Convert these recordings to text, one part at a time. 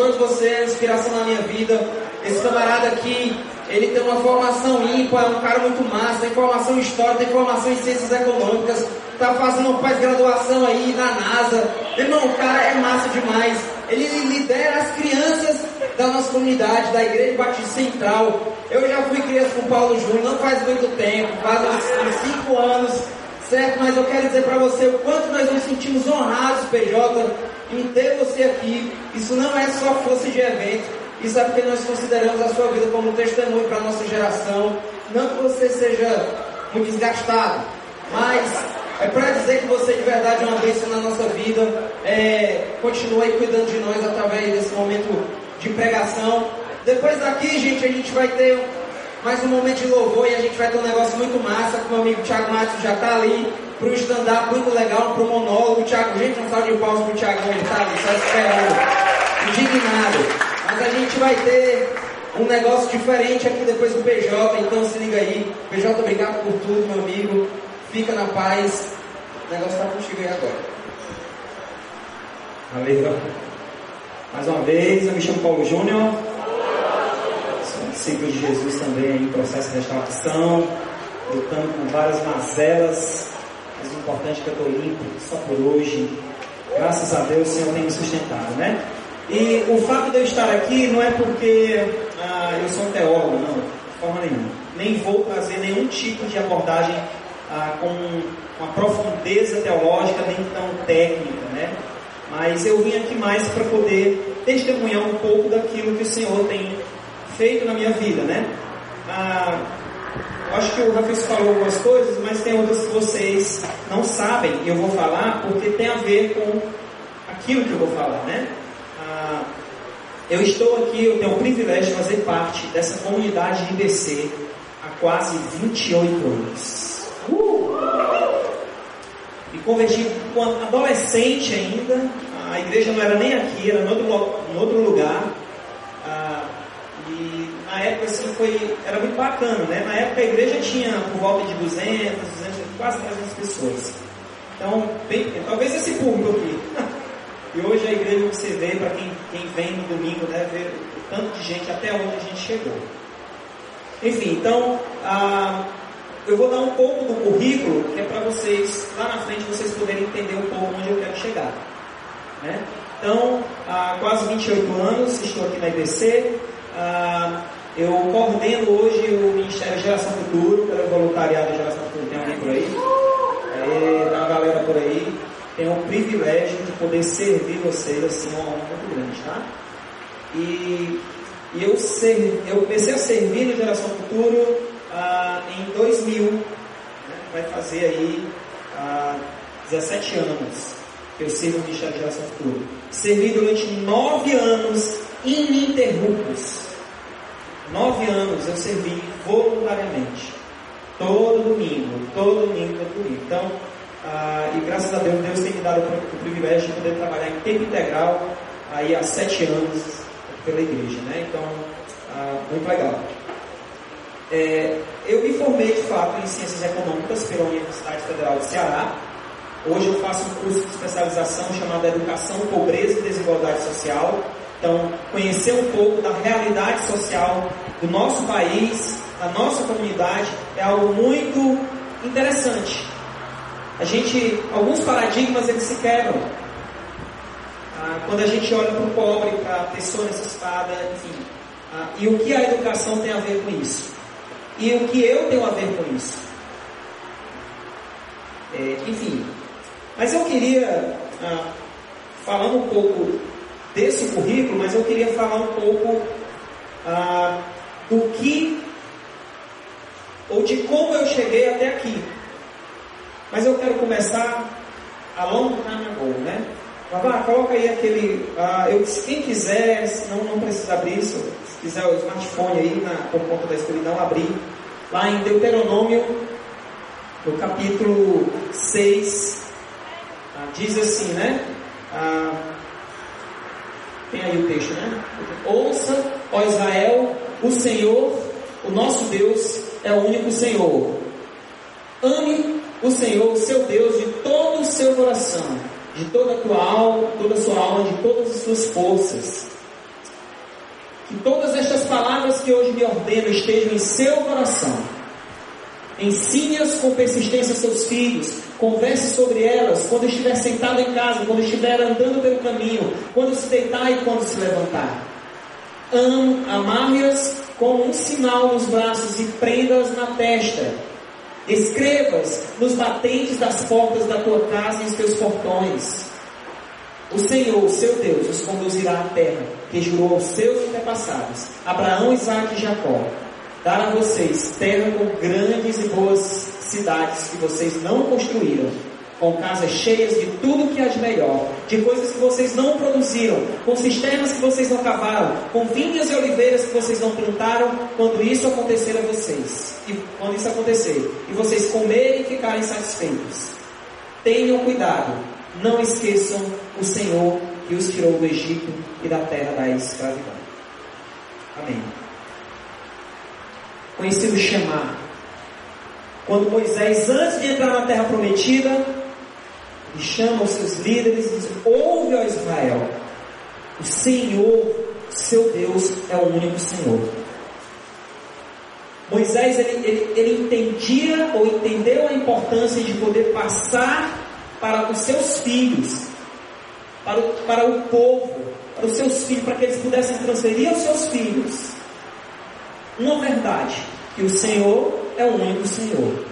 todos vocês, é inspiração na minha vida. Esse camarada aqui, ele tem uma formação ímpar, é um cara muito massa, tem formação em história, tem formação em ciências econômicas, tá fazendo pós-graduação aí na NASA. Irmão, o cara é massa demais. Ele lidera as crianças da nossa comunidade, da Igreja Batista Central. Eu já fui criança com o Paulo Júnior, não faz muito tempo, faz uns 5 anos, certo? Mas eu quero dizer para você o quanto nós nos sentimos honrados, PJ, em ter você aqui. Isso não é só força de evento. Isso é porque nós consideramos a sua vida como um testemunho para a nossa geração. Não que você seja muito desgastado, mas é para dizer que você de verdade é uma bênção na nossa vida. É, aí cuidando de nós através desse momento de pregação. Depois daqui, gente, a gente vai ter mais um momento de louvor e a gente vai ter um negócio muito massa. Com meu amigo Thiago Matos já está ali para o stand-up muito legal, para o monólogo. Thiago, gente, um salve de palmas para o Thiago, ele está ali, só esperando, indignado. Mas a gente vai ter um negócio diferente aqui depois do PJ, então se liga aí. PJ, obrigado por tudo, meu amigo. Fica na paz. O negócio está contigo aí agora. Valeu. Mais uma vez, eu me chamo Paulo Júnior. Discípulo de Jesus também em processo de restauração, lutando com várias mazelas. Mas o importante é que eu estou limpo, só por hoje. Graças a Deus o Senhor tem me sustentado, né? E o fato de eu estar aqui não é porque ah, eu sou um teólogo, não, de forma nenhuma. Nem vou trazer nenhum tipo de abordagem ah, com uma profundeza teológica, nem tão técnica, né? Mas eu vim aqui mais para poder testemunhar um pouco daquilo que o Senhor tem feito na minha vida, né? Ah, acho que o Rafael falou algumas coisas, mas tem outras que vocês não sabem e eu vou falar porque tem a ver com aquilo que eu vou falar, né? eu estou aqui, eu tenho o privilégio de fazer parte dessa comunidade de IBC há quase 28 anos. Uh! Me converti quando adolescente ainda, a igreja não era nem aqui, era em outro, em outro lugar. Na época assim foi, era muito bacana, né? Na época a igreja tinha por volta de 200, 200 quase 300 pessoas. Então, bem, talvez esse público aqui. E hoje a igreja que você vê, para quem, quem vem no domingo, né, ver o tanto de gente até onde a gente chegou. Enfim, então, ah, eu vou dar um pouco do currículo, que é para vocês, lá na frente, vocês poderem entender um pouco onde eu quero chegar. Né? Então, há quase 28 anos, estou aqui na IBC. Ah, eu coordeno hoje o Ministério Geração Futuro, pelo voluntariado Geração Futuro, tem alguém por aí? É, tem uma galera por aí tenho o privilégio de poder servir vocês assim, uma honra muito grande, tá? E, e eu, ser, eu comecei a servir no Geração Futuro ah, em 2000, né? vai fazer aí ah, 17 anos que eu sirvo no Ministério Geração Futuro. Servi durante nove anos ininterruptos. Nove anos eu servi voluntariamente. Todo domingo, todo domingo, todo domingo. Então, ah, e graças a Deus, Deus tem me dado o, privilégio de poder trabalhar em tempo integral aí há sete anos pela igreja, né? Então, ah, muito legal. É, eu me formei de fato em Ciências Econômicas pela Universidade Federal de Ceará. Hoje eu faço um curso de especialização chamado Educação, Pobreza e Desigualdade Social. Então, conhecer um pouco da realidade social do nosso país, da nossa comunidade, é algo muito interessante. A gente, alguns paradigmas eles se quebram. Ah, quando a gente olha para o pobre, para a pessoa necessitada, enfim. Ah, e o que a educação tem a ver com isso? E o que eu tenho a ver com isso? É, enfim. Mas eu queria, ah, falando um pouco desse currículo, mas eu queria falar um pouco ah, do que, ou de como eu cheguei até aqui. Mas eu quero começar a long time ago, né? Babá, coloca aí aquele. Ah, eu, quem quiser, não, não precisa abrir isso. Se quiser o smartphone aí, na, por conta da escuridão, abrir. Lá em Deuteronômio, no capítulo 6, ah, diz assim, né? Ah, tem aí o texto, né? Ouça, ó Israel, o Senhor, o nosso Deus, é o único Senhor. Ame o Senhor, seu Deus, de todo o seu coração, de toda a tua alma, toda a sua alma, de todas as suas forças. Que todas estas palavras que hoje lhe ordeno estejam em seu coração. Ensine-as com persistência seus filhos. Converse sobre elas quando estiver sentado em casa, quando estiver andando pelo caminho, quando se deitar e quando se levantar. Amarre-as como um sinal nos braços e prenda-as na testa. Escrevas nos batentes das portas da tua casa e os teus portões. O Senhor, seu Deus, os conduzirá à terra que jurou aos seus antepassados, Abraão, Isaac e Jacó. Dar a vocês terra com grandes e boas cidades que vocês não construíram, com casas cheias de tudo que há de melhor, de coisas que vocês não produziram, com cisternas que vocês não cavaram, com vinhas e oliveiras que vocês não plantaram, quando isso acontecer a vocês, e quando isso acontecer, e vocês comerem e ficarem satisfeitos. Tenham cuidado, não esqueçam o Senhor que os tirou do Egito e da terra da escravidão. Amém. Conhecido Shema. Quando Moisés, antes de entrar na terra prometida, e chama os seus líderes e diz: Ouve, ó Israel, o Senhor, seu Deus, é o único Senhor. Moisés ele, ele, ele entendia ou entendeu a importância de poder passar para os seus filhos, para o, para o povo, para os seus filhos, para que eles pudessem transferir aos seus filhos uma verdade: que o Senhor é o único Senhor.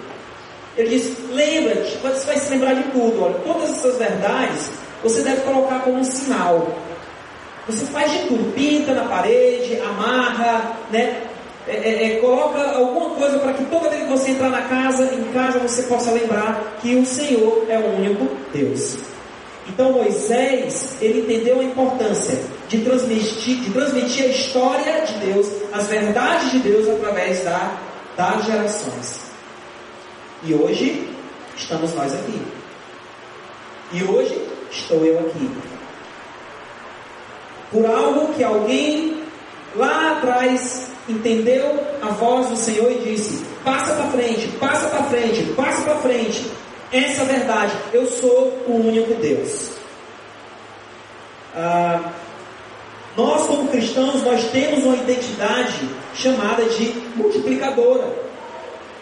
Ele diz: lembra-te, você vai se lembrar de tudo. Olha, todas essas verdades você deve colocar como um sinal. Você faz de tudo, pinta na parede, amarra, né? É, é, é, coloca alguma coisa para que toda vez que você entrar na casa, em casa você possa lembrar que o Senhor é o único Deus. Então Moisés, ele entendeu a importância de transmitir, de transmitir a história de Deus, as verdades de Deus através da, das gerações. E hoje estamos nós aqui. E hoje estou eu aqui. Por algo que alguém lá atrás entendeu a voz do Senhor e disse: passa para frente, passa para frente, passa para frente. Essa é a verdade. Eu sou o único Deus. Ah, nós, como cristãos, nós temos uma identidade chamada de multiplicadora.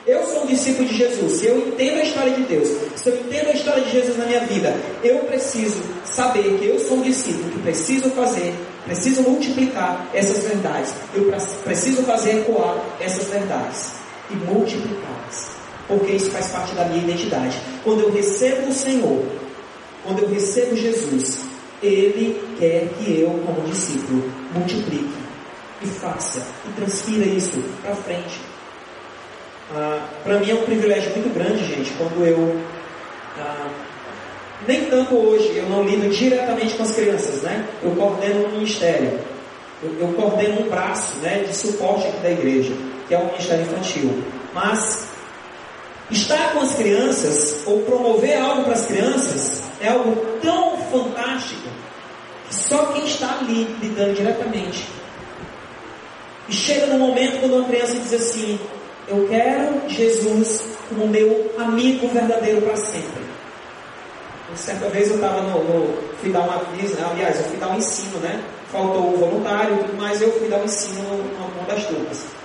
Eu sou um discípulo de Jesus. Se eu entendo a história de Deus, se eu entendo a história de Jesus na minha vida, eu preciso saber que eu sou um discípulo que preciso fazer, preciso multiplicar essas verdades. Eu preciso fazer ecoar essas verdades e multiplicá-las. Porque isso faz parte da minha identidade. Quando eu recebo o Senhor, quando eu recebo Jesus, Ele quer que eu, como discípulo, multiplique e faça e transfira isso para frente ah, para mim é um privilégio muito grande, gente, quando eu. Ah, nem tanto hoje, eu não lido diretamente com as crianças, né? Eu coordeno um ministério. Eu, eu coordeno um braço né, de suporte aqui da igreja, que é o Ministério Infantil. Mas estar com as crianças ou promover algo para as crianças é algo tão fantástico que só quem está ali lidando diretamente. E chega no momento quando uma criança diz assim: eu quero Jesus como meu amigo verdadeiro para sempre. Certa vez eu estava no, no, fui dar uma aliás, eu fui dar um ensino, né? Faltou o voluntário e tudo mais, eu fui dar um ensino numa das turmas.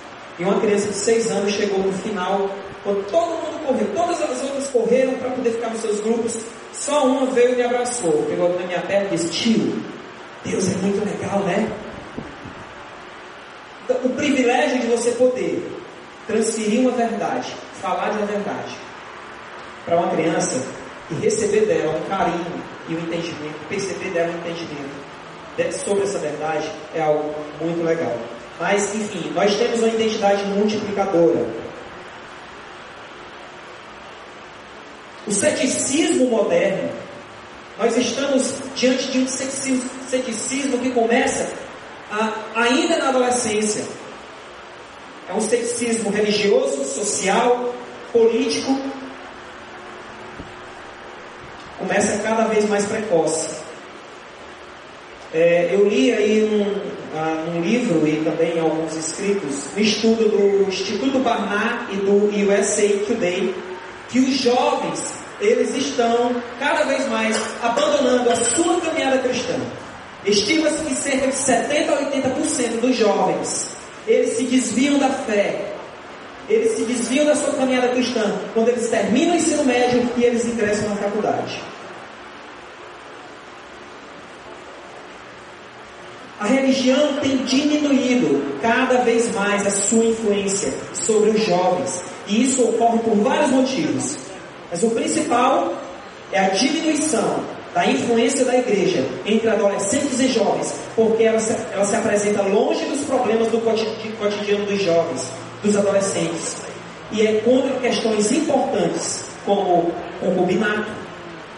E uma criança de seis anos chegou no final, quando todo mundo correu, todas as outras correram para poder ficar nos seus grupos, só uma veio e me abraçou, pegou na minha perna e disse, tio, Deus é muito legal, né? Então, o privilégio de você poder transferir uma verdade, falar da verdade para uma criança e receber dela um carinho e um entendimento, perceber dela um entendimento sobre essa verdade é algo muito legal. Mas, enfim, nós temos uma identidade multiplicadora. O ceticismo moderno, nós estamos diante de um ceticismo que começa a, ainda na adolescência. É um ceticismo religioso, social, político, começa cada vez mais precoce. É, eu li aí num, ah, num, livro e também alguns escritos, um estudo do Instituto Barnard e do USA Today, que os jovens, eles estão cada vez mais abandonando a sua caminhada cristã. Estima-se que cerca de 70 a 80% dos jovens, eles se desviam da fé, eles se desviam da sua caminhada cristã quando eles terminam o ensino médio e eles ingressam na faculdade. A religião tem diminuído cada vez mais a sua influência sobre os jovens. E isso ocorre por vários motivos. Mas o principal é a diminuição da influência da igreja entre adolescentes e jovens, porque ela se, ela se apresenta longe dos problemas do cotidiano dos jovens, dos adolescentes, e é contra questões importantes como concubinato,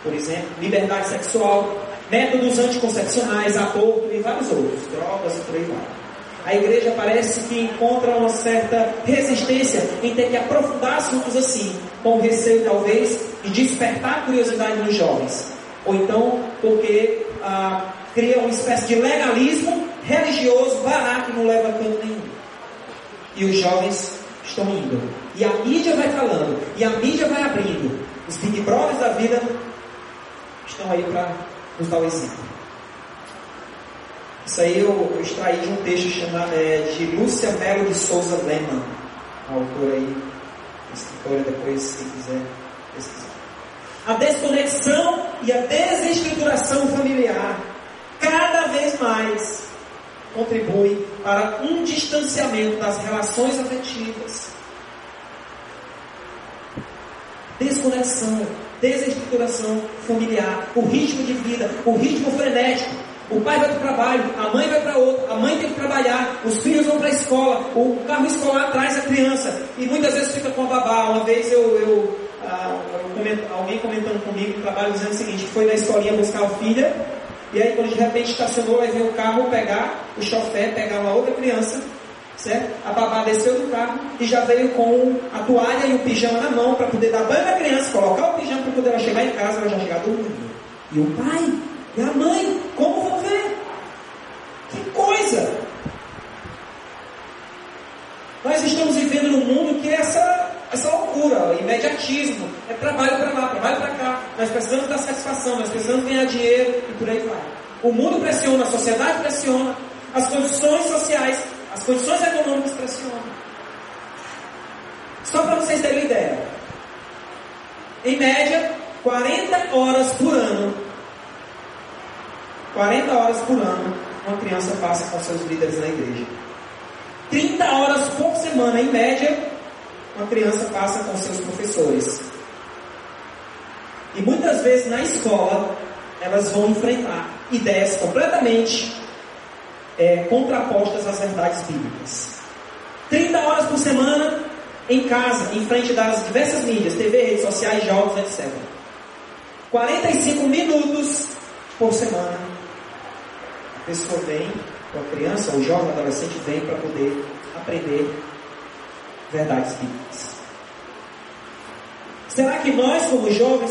por exemplo, liberdade sexual, métodos anticoncepcionais, aborto e vários outros, drogas e por aí vai. A igreja parece que encontra uma certa resistência em ter que aprofundar assuntos assim, com receio talvez de despertar a curiosidade nos jovens. Ou então porque ah, cria uma espécie de legalismo religioso barato que não leva a canto nenhum. E os jovens estão indo. E a mídia vai falando, e a mídia vai abrindo. Os Big Brothers da vida estão aí para nos dar o exemplo. Isso aí eu, eu extraí de um texto chamado, é, de Lúcia Melo de Souza Lehmann, a autora aí, escritora, depois se quiser pesquisar. A desconexão e a desestruturação familiar cada vez mais contribui para um distanciamento das relações afetivas. Desconexão, desestruturação familiar, o ritmo de vida, o ritmo frenético. O pai vai para o trabalho, a mãe vai para outro, a mãe tem que trabalhar, os filhos vão para a escola, o carro escolar traz a criança e muitas vezes fica com a babá. Uma vez eu, eu, ah, eu alguém comentando comigo no trabalho dizendo o seguinte, foi na escolinha buscar a filha e aí quando de repente estacionou, aí veio o carro pegar, o chofer pegar uma outra criança Certo? A babá desceu do carro e já veio com a toalha e o pijama na mão para poder dar banho na criança, colocar o pijama para poder ela chegar em casa, ela já chegar dormindo. E o pai e a mãe, como vão ver? Que coisa! Nós estamos vivendo num mundo que é essa, essa loucura, imediatismo, é trabalho para lá, trabalho para cá. Nós precisamos dar satisfação, nós precisamos ganhar dinheiro e por aí vai. O mundo pressiona, a sociedade pressiona, as condições sociais as condições econômicas pressionam. Só para vocês terem uma ideia. Em média, 40 horas por ano. 40 horas por ano, uma criança passa com seus líderes na igreja. 30 horas por semana, em média, uma criança passa com seus professores. E muitas vezes na escola, elas vão enfrentar ideias completamente é, contrapostas às verdades bíblicas. 30 horas por semana em casa, em frente das diversas mídias, TV, redes sociais, jogos, etc. 45 minutos por semana. A pessoa vem, ou a criança, ou jovem, adolescente vem para poder aprender verdades bíblicas. Será que nós, como jovens,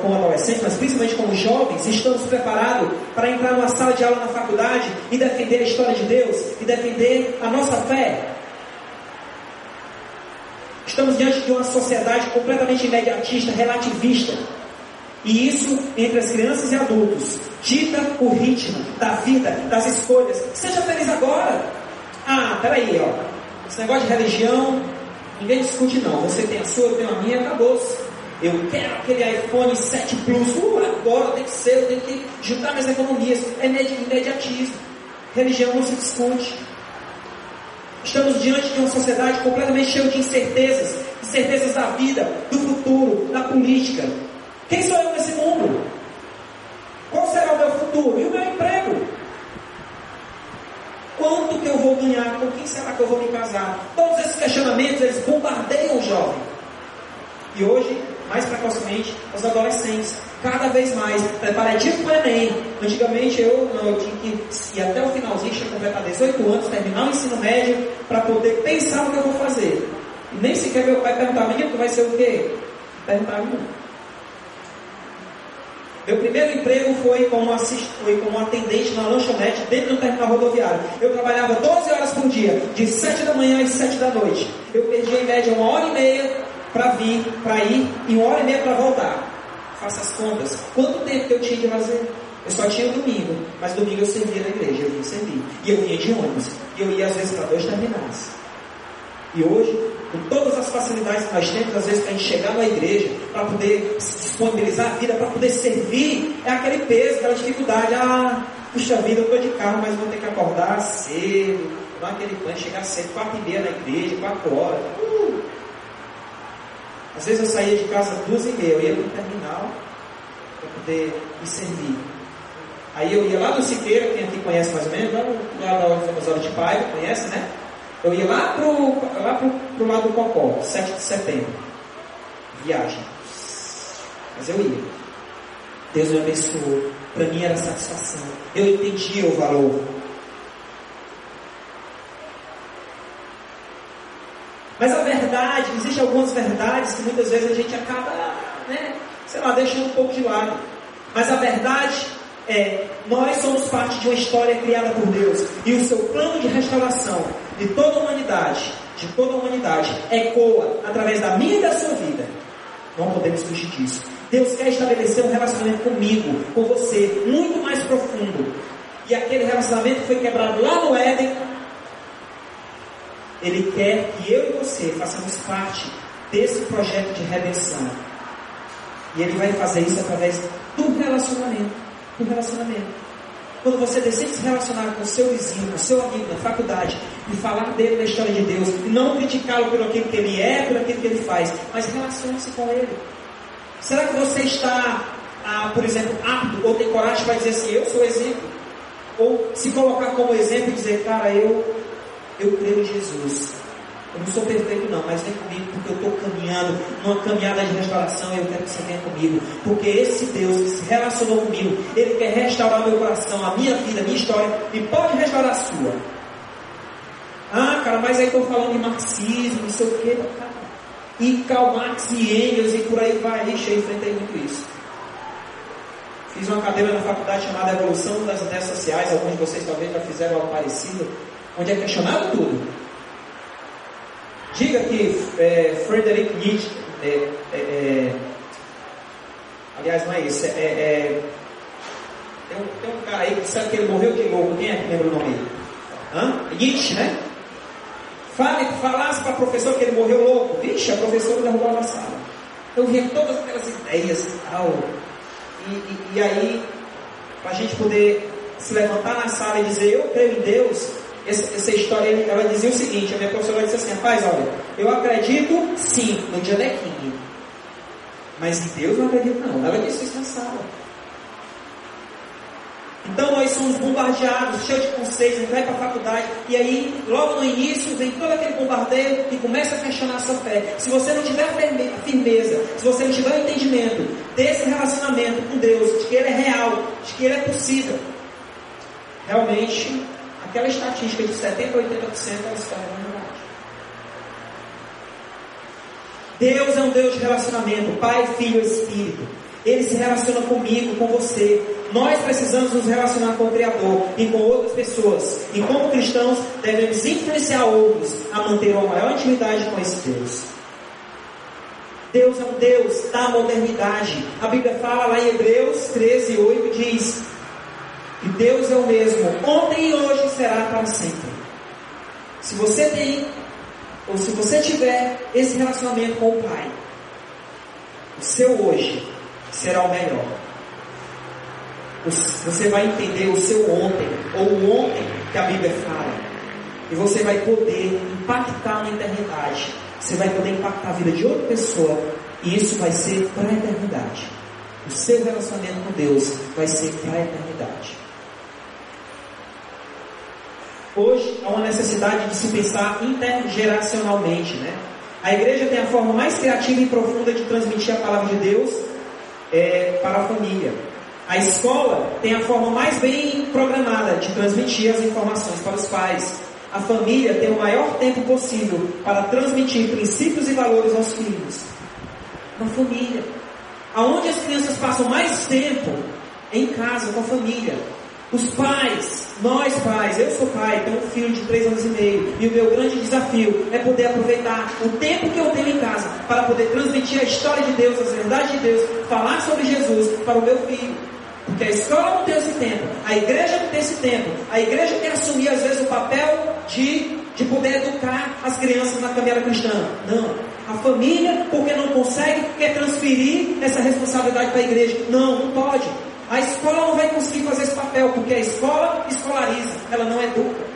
como adolescentes, mas principalmente como jovens, estamos preparados para entrar numa sala de aula na faculdade e defender a história de Deus e defender a nossa fé? Estamos diante de uma sociedade completamente imediatista, relativista. E isso, entre as crianças e adultos, dita o ritmo da vida, das escolhas. Seja feliz agora. Ah, peraí, ó. Esse negócio de religião, Ninguém discute não. Você tem a sua, eu tenho a minha, acabou-se. Eu quero aquele iPhone 7 Plus, uh, agora tem que ser, eu tenho que juntar minhas economias. É imediatismo. Religião não se discute. Estamos diante de uma sociedade completamente cheia de incertezas, incertezas da vida, do futuro, da política. Quem sou eu nesse mundo? Qual será o meu futuro? E o meu emprego? Quanto que eu vou ganhar? Com quem será que eu vou me casar? Todos esses questionamentos, eles bombardeiam o jovem. E hoje, mais precocemente, os adolescentes, cada vez mais, preparativo para o Enem. Antigamente eu, não, eu tinha que ir até o finalzinho, tinha completar 18 anos, terminar o ensino médio, para poder pensar no que eu vou fazer. E nem sequer meu pai perguntava, menino, tu vai ser o quê? Perguntava, não. Meu primeiro emprego foi como, assist... foi como atendente na lanchonete dentro do terminal rodoviário. Eu trabalhava 12 horas por dia, de 7 da manhã às 7 da noite. Eu perdia em média uma hora e meia para vir, para ir e uma hora e meia para voltar. Faça as contas. Quanto tempo eu tinha de lazer? Eu só tinha domingo, mas domingo eu servia na igreja, eu vinha servir. E eu vinha de ônibus. E eu ia às vezes para dois terminais. E hoje, com todas as facilidades que nós temos, às vezes, para a gente chegar na igreja, para poder disponibilizar a vida, para poder servir, é aquele peso, aquela dificuldade. Ah, puxa vida, eu estou de carro, mas vou ter que acordar cedo, tomar aquele plano, chegar cedo, quatro e meia na igreja, quatro horas. Uh! Às vezes eu saía de casa duas e meia, eu ia para o terminal para poder me servir. Aí eu ia lá do Siqueira, quem aqui conhece mais ou menos, lá, lá da Osório de Pai, conhece, né? Eu ia lá pro, lá pro, pro lado do Cocó, 7 de setembro. Viagem. Mas eu ia. Deus me abençoou. Para mim era satisfação. Eu entendia o valor. Mas a verdade, existem algumas verdades que muitas vezes a gente acaba, né, sei lá, deixando um pouco de lado. Mas a verdade é, nós somos parte de uma história criada por Deus e o seu plano de restauração de toda a humanidade, de toda a humanidade, ecoa através da minha e da sua vida. Não podemos fugir disso. Deus quer estabelecer um relacionamento comigo, com você, muito mais profundo. E aquele relacionamento foi quebrado lá no Éden. Ele quer que eu e você façamos parte desse projeto de redenção. E ele vai fazer isso através do relacionamento do relacionamento. Quando você decide se relacionar com seu vizinho, com seu amigo na faculdade, e falar dele da história de Deus, e não criticá-lo por aquilo que ele é, por aquilo que ele faz, mas relacione-se com ele. Será que você está, ah, por exemplo, apto ou tem coragem para dizer assim, eu sou exemplo? Ou se colocar como exemplo e dizer, cara, eu, eu creio em Jesus. Eu não sou perfeito não, mas vem comigo porque eu estou caminhando numa caminhada de restauração e eu quero que você venha comigo. Porque esse Deus que se relacionou comigo, Ele quer restaurar meu coração, a minha vida, a minha história e pode restaurar a sua. Ah, cara, mas aí estou falando de marxismo, não sei o quê. E Karl Marx e Engels e por aí vai. Ixi, eu enfrentei muito isso. Fiz uma cadeira na faculdade chamada Evolução das Ideias Sociais. Alguns de vocês talvez já fizeram algo parecido. Onde é questionado tudo. Diga que é, Frederick Nietzsche, é, é, é, aliás, não é isso, é, é, tem, um, tem um cara aí que sabe que ele morreu de louco, quem é que lembra o nome dele? Hã? Nietzsche, né? Fale, falasse para a professora que ele morreu louco, vixe, a professora derrubou a sala. Eu via todas aquelas ideias e tal. E, e, e aí, para a gente poder se levantar na sala e dizer, eu creio em Deus, essa, essa, história, ela dizia o seguinte, a minha professora disse assim, rapaz, olha, eu acredito sim no dialequinho, mas em Deus não acredito não. Ela disse isso na sala. Então nós somos bombardeados, cheios de conceitos, a gente vai para a faculdade, e aí, logo no início, vem todo aquele bombardeio e começa a questionar a sua fé. Se você não tiver firmeza, se você não tiver entendimento desse relacionamento com Deus, de que ele é real, de que ele é possível, realmente aquela estatística de 70% a 80% ela se torna verdade. Deus é um Deus de relacionamento, Pai, Filho e Espírito. Ele se relaciona comigo, com você. Nós precisamos nos relacionar com o Criador e com outras pessoas. E como cristãos, devemos influenciar outros a manter uma maior intimidade com esse Deus. Deus é um Deus da modernidade. A Bíblia fala lá em Hebreus 13, 8, diz: e Deus é o mesmo, ontem e hoje será para sempre. Se você tem, ou se você tiver esse relacionamento com o Pai, o seu hoje será o melhor. Você vai entender o seu ontem, ou o ontem que a Bíblia fala. E você vai poder impactar na eternidade. Você vai poder impactar a vida de outra pessoa. E isso vai ser para a eternidade. O seu relacionamento com Deus vai ser para a eternidade. Hoje há uma necessidade de se pensar intergeracionalmente, né? A igreja tem a forma mais criativa e profunda de transmitir a palavra de Deus é, para a família. A escola tem a forma mais bem programada de transmitir as informações para os pais. A família tem o maior tempo possível para transmitir princípios e valores aos filhos. Uma família. Aonde as crianças passam mais tempo? Em casa, com a família. Os pais, nós pais, eu sou pai, tenho um filho de 3 anos e meio, e o meu grande desafio é poder aproveitar o tempo que eu tenho em casa para poder transmitir a história de Deus, as verdades de Deus, falar sobre Jesus para o meu filho. Porque a escola não tem esse tempo, a igreja não tem esse tempo, a igreja tem que assumir às vezes o papel de, de poder educar as crianças na caminhada cristã. Não. A família, porque não consegue, quer transferir essa responsabilidade para a igreja. Não, não pode. A escola não vai conseguir fazer esse papel, porque a escola escolariza, ela não educa.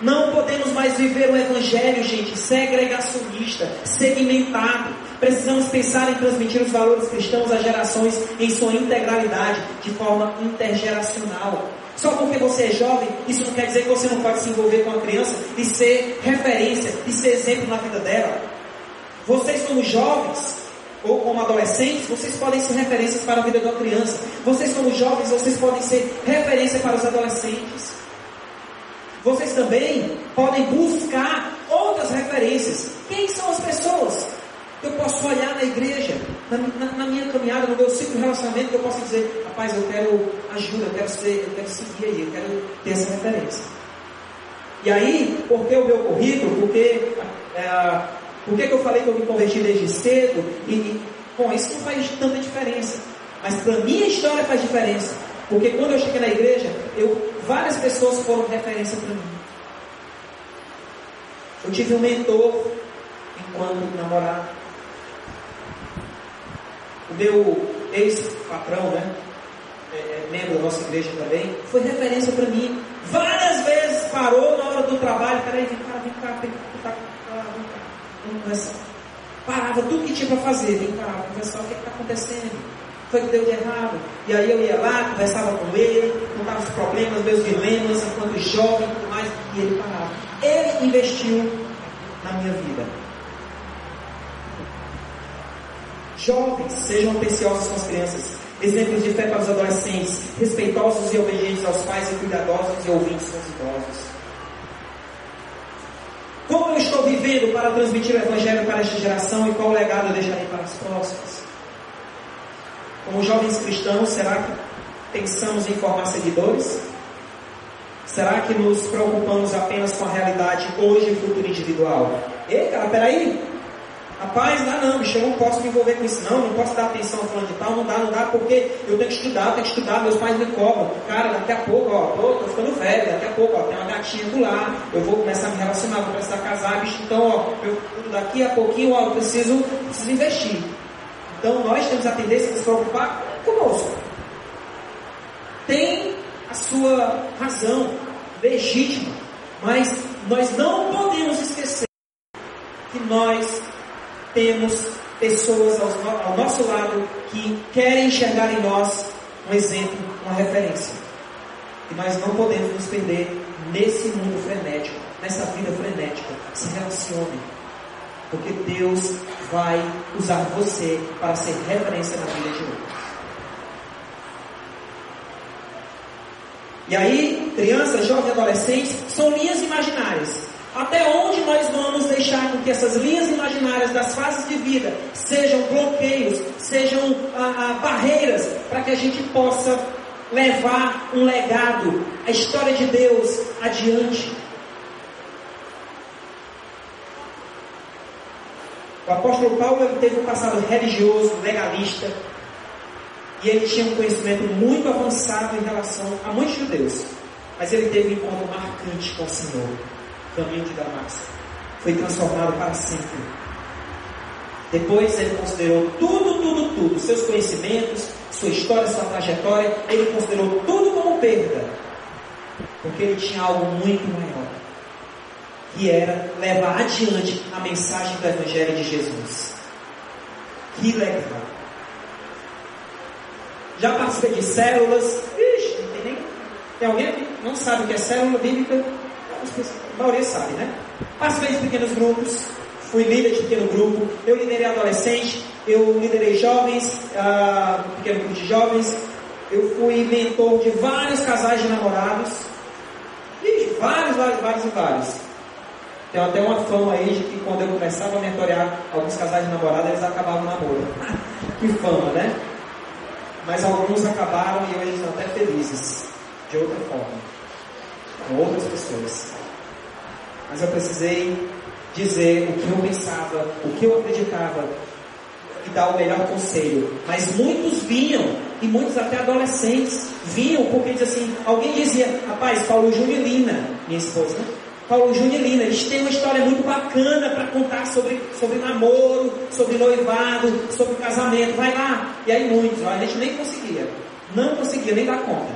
Não podemos mais viver o evangelho, gente, segregacionista, segmentado. Precisamos pensar em transmitir os valores cristãos às gerações em sua integralidade, de forma intergeracional. Só porque você é jovem, isso não quer dizer que você não pode se envolver com a criança e ser referência, e ser exemplo na vida dela. Vocês, como jovens, ou como adolescentes, vocês podem ser referências para a vida da criança. Vocês, como jovens, vocês podem ser referência para os adolescentes. Vocês também podem buscar outras referências. Quem são as pessoas que eu posso olhar na igreja, na, na, na minha caminhada, no meu ciclo de relacionamento, que eu posso dizer, rapaz, eu quero ajuda, eu quero ser, eu quero seguir aí, eu quero ter essa referência. E aí, por que o meu currículo? Porque é, por que, que eu falei que eu me converti desde cedo? E, e bom, isso não faz tanta diferença. Mas para minha história faz diferença. Porque quando eu cheguei na igreja, eu, várias pessoas foram referência para mim. Eu tive um mentor enquanto namorado. O meu ex-patrão, né? É, é, membro da nossa igreja também, foi referência para mim. Várias vezes parou na hora do trabalho, peraí, vem cá, vem cá, vem cá. Conversar. Parava tudo que tinha para fazer, vem cá, conversar o que está acontecendo. Foi que deu de errado. E aí eu ia lá, conversava com ele, contava os problemas, meus dilemas, enquanto jovem e tudo mais, e ele parava. Ele investiu na minha vida. Jovens, sejam atenciosos com as crianças, exemplos de fé para os adolescentes, respeitosos e obedientes aos pais e cuidadosos e ouvintes com os idosos. Como eu estou vivendo para transmitir o Evangelho para esta geração e qual legado deixarei para as próximas? Como jovens cristãos, será que pensamos em formar seguidores? Será que nos preocupamos apenas com a realidade hoje e futuro individual? Ei, cara, peraí, Rapaz, não, não, bicho, eu não posso me envolver com isso, não, não posso dar atenção a fulano de tal, não dá, não dá, porque eu tenho que estudar, tenho que estudar, meus pais me cobram. Cara, daqui a pouco, ó, tô, tô ficando velho, daqui a pouco, ó, tem uma gatinha do lado, eu vou começar a me relacionar, vou começar a casar, bicho, então, ó, eu, daqui a pouquinho, ó, eu preciso, preciso investir. Então, nós temos a tendência de se preocupar conosco. Tem a sua razão legítima, mas nós não podemos esquecer que nós temos pessoas ao, ao nosso lado que querem enxergar em nós um exemplo, uma referência. E nós não podemos nos perder nesse mundo frenético, nessa vida frenética. Se relacione. Porque Deus vai usar você para ser referência na vida de outros. E aí, crianças, jovens, adolescentes, são linhas imaginárias. Até onde nós vamos deixar que essas linhas imaginárias das fases de vida sejam bloqueios, sejam ah, ah, barreiras para que a gente possa levar um legado, a história de Deus adiante? O apóstolo Paulo ele teve um passado religioso, legalista, e ele tinha um conhecimento muito avançado em relação a muitos judeus, mas ele teve um encontro marcante com o Senhor caminho de Damasco. Foi transformado para sempre. Depois ele considerou tudo, tudo, tudo, seus conhecimentos, sua história, sua trajetória, ele considerou tudo como perda. Porque ele tinha algo muito maior. Que era levar adiante a mensagem do Evangelho de Jesus. Que legal. Já participei de células. Ixi, não tem nem. Tem alguém que não sabe o que é célula bíblica? a maioria sabe, né? Participei de pequenos grupos, fui líder de pequeno grupo, eu liderei adolescente, eu liderei jovens, uh, pequeno grupo de jovens, eu fui mentor de vários casais de namorados, e vários, vários, vários e vários. Tem até uma fama aí de que quando eu começava a mentorear alguns casais de namorada, eles acabavam namoro. que fama, né? Mas alguns acabaram e hoje estão até felizes, de outra forma, com outras pessoas. Mas eu precisei dizer o que eu pensava, o que eu acreditava e dar o melhor conselho. Mas muitos vinham, e muitos até adolescentes, vinham porque diz assim, alguém dizia, rapaz, Paulo Júnior Lina, minha esposa, né? Paulo Júnior e Lina, eles têm uma história muito bacana para contar sobre, sobre namoro, sobre noivado, sobre casamento. Vai lá. E aí muitos, a gente nem conseguia. Não conseguia nem dar conta.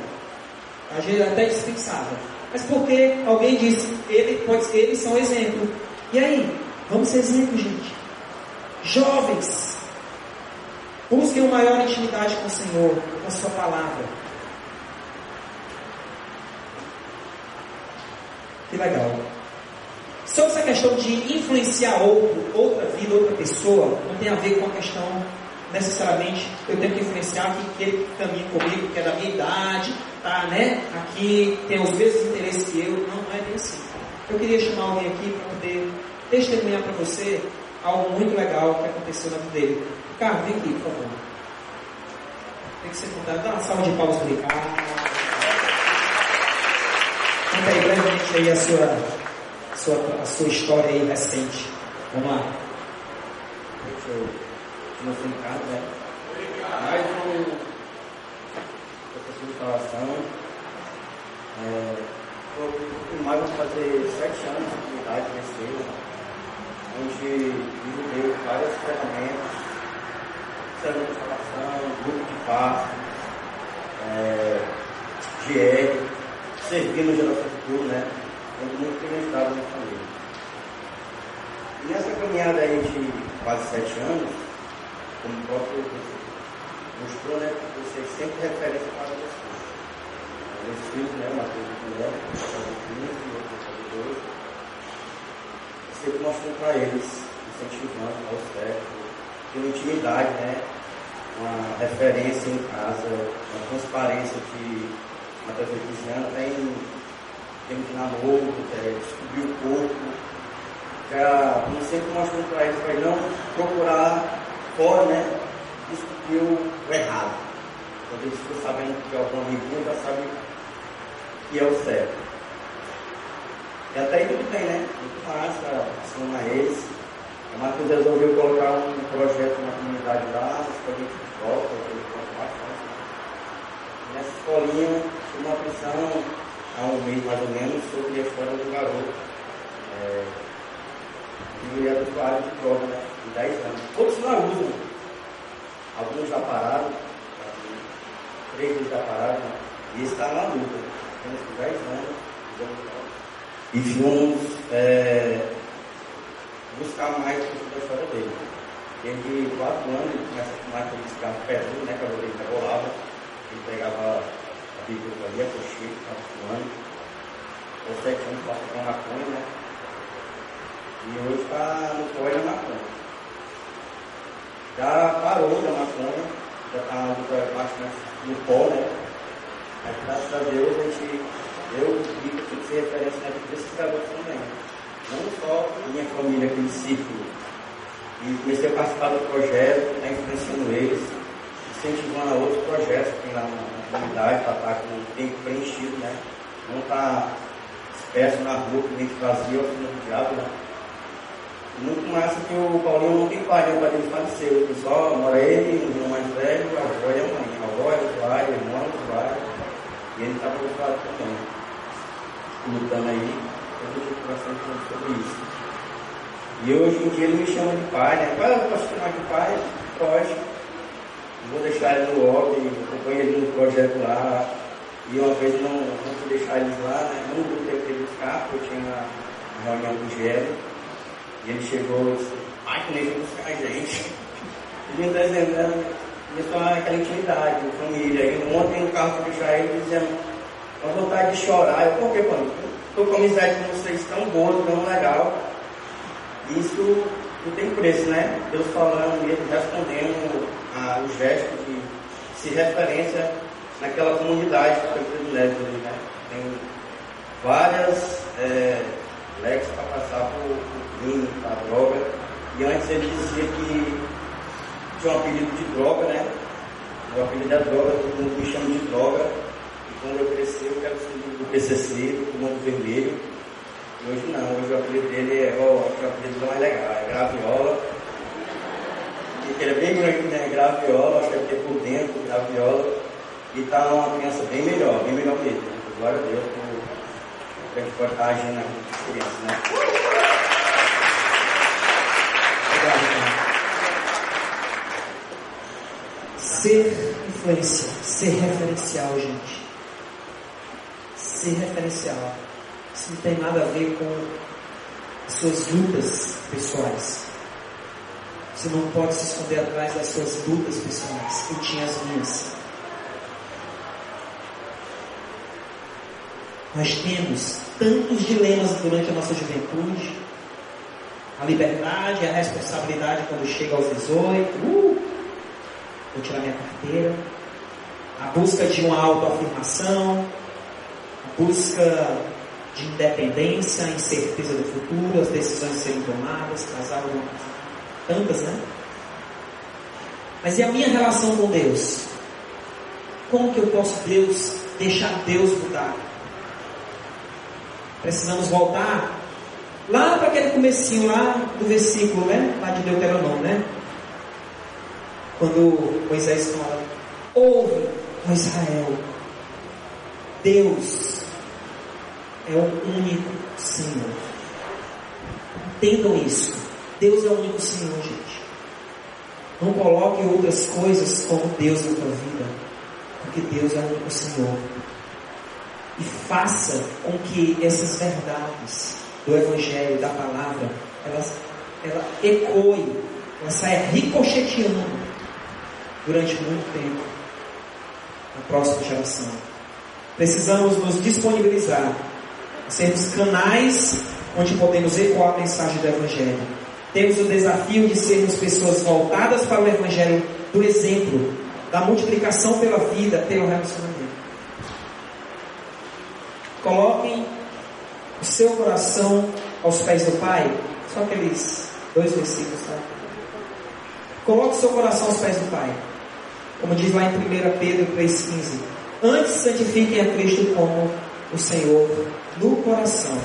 A gente até dispensava. Mas porque alguém disse, ele pode, eles são exemplo. E aí? Vamos ser exemplo, gente. Jovens, busquem uma maior intimidade com o Senhor, com a sua palavra. Que legal. Sobre essa questão de influenciar outro, outra vida, outra pessoa, não tem a ver com a questão necessariamente eu tenho que influenciar que ele caminha comigo, que é da minha idade, tá, né? Aqui tem os mesmos interesses que eu, não, não é bem assim. Eu queria chamar alguém aqui para poder testemunhar para você algo muito legal que aconteceu na vida dele. Carlos, vem aqui, por favor. Tem que ser contado. Dá uma salva de palmas para o Ricardo. Conta aí brevemente aí a sua, a sua, a sua história aí recente. Vamos lá. Deixa eu em casa, né? Mais um instalação. É, eu, mais vou fazer sete anos de atividade nesse ano, onde desenvolveu várias ferramentas, ferramenta de instalação, grupo de passo, é, GR, servir no Geração Futuro, né? É muito implementado na família. E nessa caminhada aí de quase sete anos, como o próprio mostrou, né? Você é sempre referência para filhos, né? E Guilherme, fazer 15 e outros fazer 12. Sempre mostrando para eles, incentivando ao certo, uma intimidade, né? Uma referência em casa, uma transparência de Matheus Feliciano tem tempo de namoro, é, descobrir o corpo, já não sempre mostrando para eles para não procurar fora, né? Descobrir o errado. Quando eles ficam sabendo que alguma amigo já sabe que é o certo. E até aí tudo bem, né? Muito massa, ensinar eles. O Marcos resolveu colocar um projeto na comunidade lá, na de futebol, ele bastante. Nessa escolinha, uma atenção há um mês mais ou menos sobre a história do garoto. É, que é usuário de droga, né? De 10 anos. Todos lá usam. Alguns já pararam, três já pararam, né? e está na luta. Temos 10 anos, e vamos é, buscar mais sobre a história dele. Desde 4 anos ele começa a fumar aquele cigarro peludo, né? Que a ele rebolava, ele pegava Bíblia ali, a cocheira, estava fumando. Ou sete anos passa com maconha, né? E hoje está no pó da maconha. Já parou da maconha, já está luta bastante no pó, né? Mas graças a Deus a gente, eu vi que ser referência na vida desses garotos também. Não só minha família, aquele círculo. E comecei a participar do projeto, está influenciando eles, incentivando a outros projetos que tem lá no comunidade para estar com o tempo preenchido, né? Não estar disperso na rua, que nem vazio, ao diabo, né? Muito massa que o Paulinho não tem pai, né? O pai dele faleceu. O só mora ele, o irmão mais velho, a avó e a mãe. A avó é usuária, o irmão. E ele estava usuário também. Lutando aí, eu estou conversando sobre isso. E hoje em dia ele me chama de pai, né? Pai, eu posso chamar de pai? Pode vou deixar ele no OP, acompanho ele no projeto lá. E uma vez não, não fui deixar eles lá, né? não ter que buscar, porque eu tinha uma, reunião com o Gero. E ele chegou e disse, ai que nem buscar a gente. E me desenhando, começou aquela intimidade, família. E ontem no carro deixar ele dizendo, com vontade de chorar. Eu, por quê, mano? Estou com amizade com vocês tão boa, tão legal. Isso não tem preço, né? Deus falando mesmo, respondendo o gesto de se referência naquela comunidade que foi privilégio ali, né? Tem várias é, complexo para passar por crime, para droga. E antes ele dizia que tinha um apelido de droga, né? O apelido é droga, todo mundo me chama de droga. E quando eu crescer, eu quero ser do PCC, do Mundo Vermelho. E hoje não, hoje o apelido dele é, ó, o apelido mais legal, é Graviola. E ele é bem grande, né? Graviola, acho que é por dentro, Graviola. E tá uma criança bem melhor, bem melhor mesmo. Glória a Deus por a gente pode estar agindo na criança, né? Ser influência, ser referencial, gente. Ser referencial. Isso não tem nada a ver com suas lutas pessoais. Você não pode se esconder atrás das suas lutas pessoais. Eu tinha as minhas. Nós temos tantos dilemas durante a nossa juventude. A liberdade, a responsabilidade quando chega aos 18. Uh, vou tirar minha carteira. A busca de uma autoafirmação. A busca de independência, incerteza do futuro, as decisões serem tomadas, casar tantas, né? Mas e a minha relação com Deus? Como que eu posso Deus deixar Deus mudar? Precisamos voltar lá para aquele comecinho lá do versículo, né? Lá de Deuteronômio, né? Quando Moisés fala, ouve, ó Israel, Deus é o único Senhor. Entendam isso. Deus é o único Senhor, gente. Não coloque outras coisas como Deus na tua vida, porque Deus é o único Senhor. E faça com que essas verdades do Evangelho, da palavra, elas, ela ecoe, ela saia ricocheteando durante muito tempo na próxima geração. Precisamos nos disponibilizar sermos canais onde podemos ecoar a mensagem do Evangelho. Temos o desafio de sermos pessoas voltadas para o Evangelho do exemplo, da multiplicação pela vida, pelo relacionamento. Coloquem o seu coração aos pés do Pai. Só aqueles dois versículos, tá? Coloque o seu coração aos pés do Pai. Como diz lá em 1 Pedro 3,15. Antes santifiquem a Cristo como o Senhor no coração.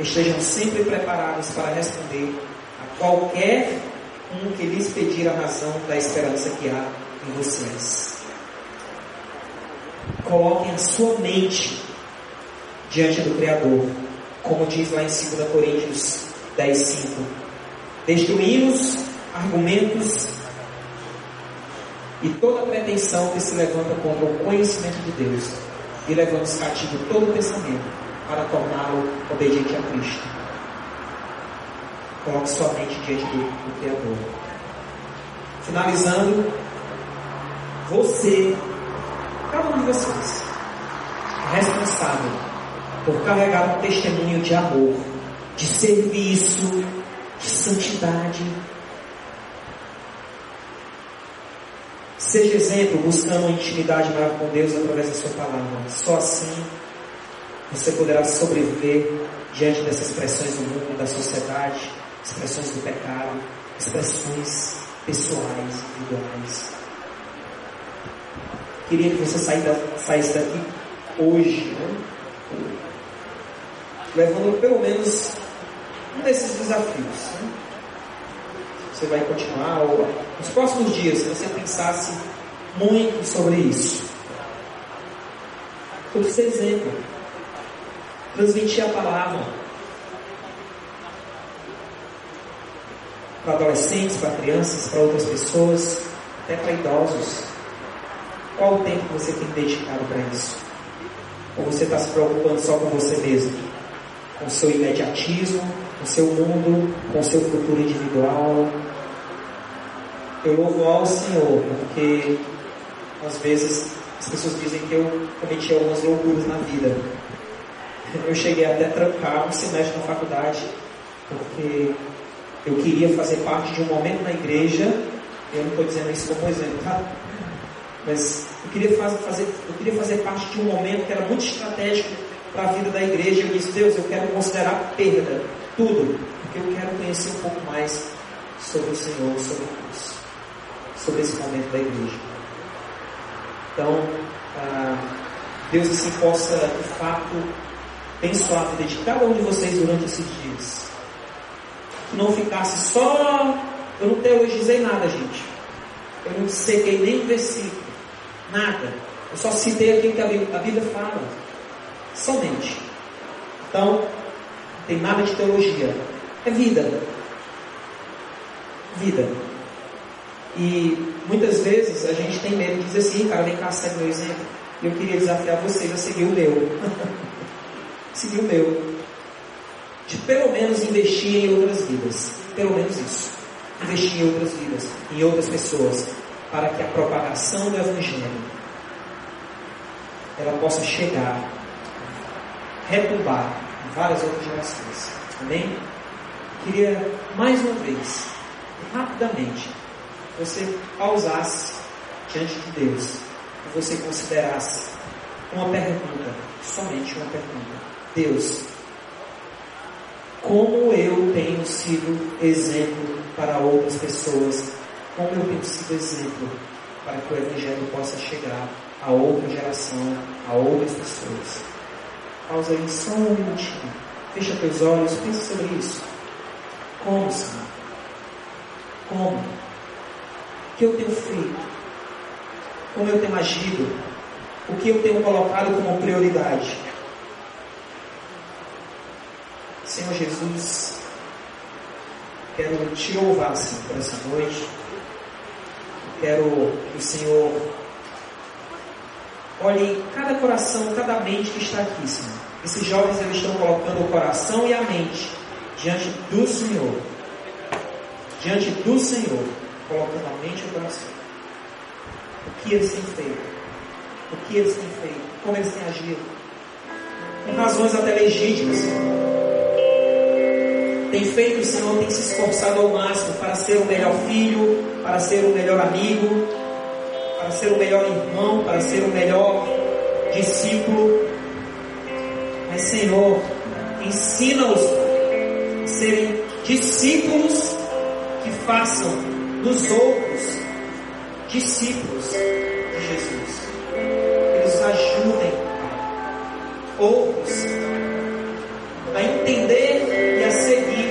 Estejam sempre preparados para responder a qualquer um que lhes pedir a razão da esperança que há em vocês. Coloquem a sua mente diante do Criador, como diz lá em 2 Coríntios 10, 5. Destruímos argumentos e toda pretensão que se levanta contra o conhecimento de Deus e levamos cativo todo pensamento para torná-lo obediente a Cristo. Coloque sua mente diante do Criador. Finalizando, você, cada um de vocês, é responsável por carregar um testemunho de amor, de serviço, de santidade, Seja exemplo, buscando uma intimidade maior com Deus através da sua palavra. Só assim você poderá sobreviver diante dessas pressões do mundo, da sociedade, expressões do pecado, expressões pessoais, individuais. Queria que você saísse daqui hoje, né? levando pelo menos um desses desafios. Né? Você vai continuar, ou nos próximos dias, se você pensasse muito sobre isso. Como ser exemplo. Transmitir a palavra. Para adolescentes, para crianças, para outras pessoas, até para idosos. Qual o tempo que você tem dedicado para isso? Ou você está se preocupando só com você mesmo? Com o seu imediatismo, com o seu mundo, com o seu futuro individual, eu louvo ao Senhor, porque às vezes as pessoas dizem que eu cometi algumas loucuras na vida. Eu cheguei até a trancar um semestre na faculdade, porque eu queria fazer parte de um momento na igreja, eu não estou dizendo isso como exemplo, tá? Mas eu queria fazer, eu queria fazer parte de um momento que era muito estratégico para a vida da igreja. Eu disse, Deus, eu quero considerar perda tudo, porque eu quero conhecer um pouco mais sobre o Senhor, sobre Deus, sobre esse momento da igreja. Então, ah, Deus assim possa, de fato, abençoar a vida de cada um de vocês durante esses dias. Que não ficasse só. Eu não teologizei nada, gente. Eu não sequei nem versículo. Nada. Eu só citei aquilo que a Bíblia fala. Somente. Então, não tem nada de teologia. É vida. Vida. E muitas vezes a gente tem medo de dizer assim, cara, vem cá, segue meu exemplo. E eu queria desafiar vocês a seguir o meu. seguir o meu. De pelo menos investir em outras vidas. Pelo menos isso. Investir em outras vidas, em outras pessoas, para que a propagação do Evangelho ela possa chegar, retumbar em várias outras gerações. Amém? Queria mais uma vez, rapidamente, você pausasse diante de Deus e você considerasse uma pergunta, somente uma pergunta. Deus, como eu tenho sido exemplo para outras pessoas, como eu tenho sido exemplo para que o Evangelho possa chegar a outra geração, a outras pessoas. Pausa aí só um minutinho. Fecha teus olhos, pensa sobre isso. Como, Senhor? Como? Que eu tenho feito? Como eu tenho agido? O que eu tenho colocado como prioridade? Senhor Jesus, quero te louvar, Senhor, por essa noite. Quero que o Senhor olhe cada coração, cada mente que está aqui, Senhor. Esses jovens eles estão colocando o coração e a mente diante do Senhor. Diante do Senhor, colocando a mente e o coração. O que eles têm feito? O que eles têm feito? Como eles têm agido? Com razões até legítimas, Senhor tem feito, o Senhor tem se esforçado ao máximo para ser o melhor filho, para ser o melhor amigo, para ser o melhor irmão, para ser o melhor discípulo. Mas, Senhor, ensina-os a serem discípulos que façam dos outros discípulos de Jesus. Eles ajudem outros a entender e a seguir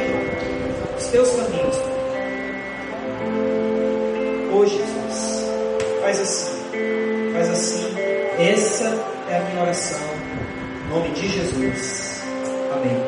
os teus caminhos. Hoje, Jesus, faz assim, faz assim. Essa é a minha oração. Em nome de Jesus. Amém.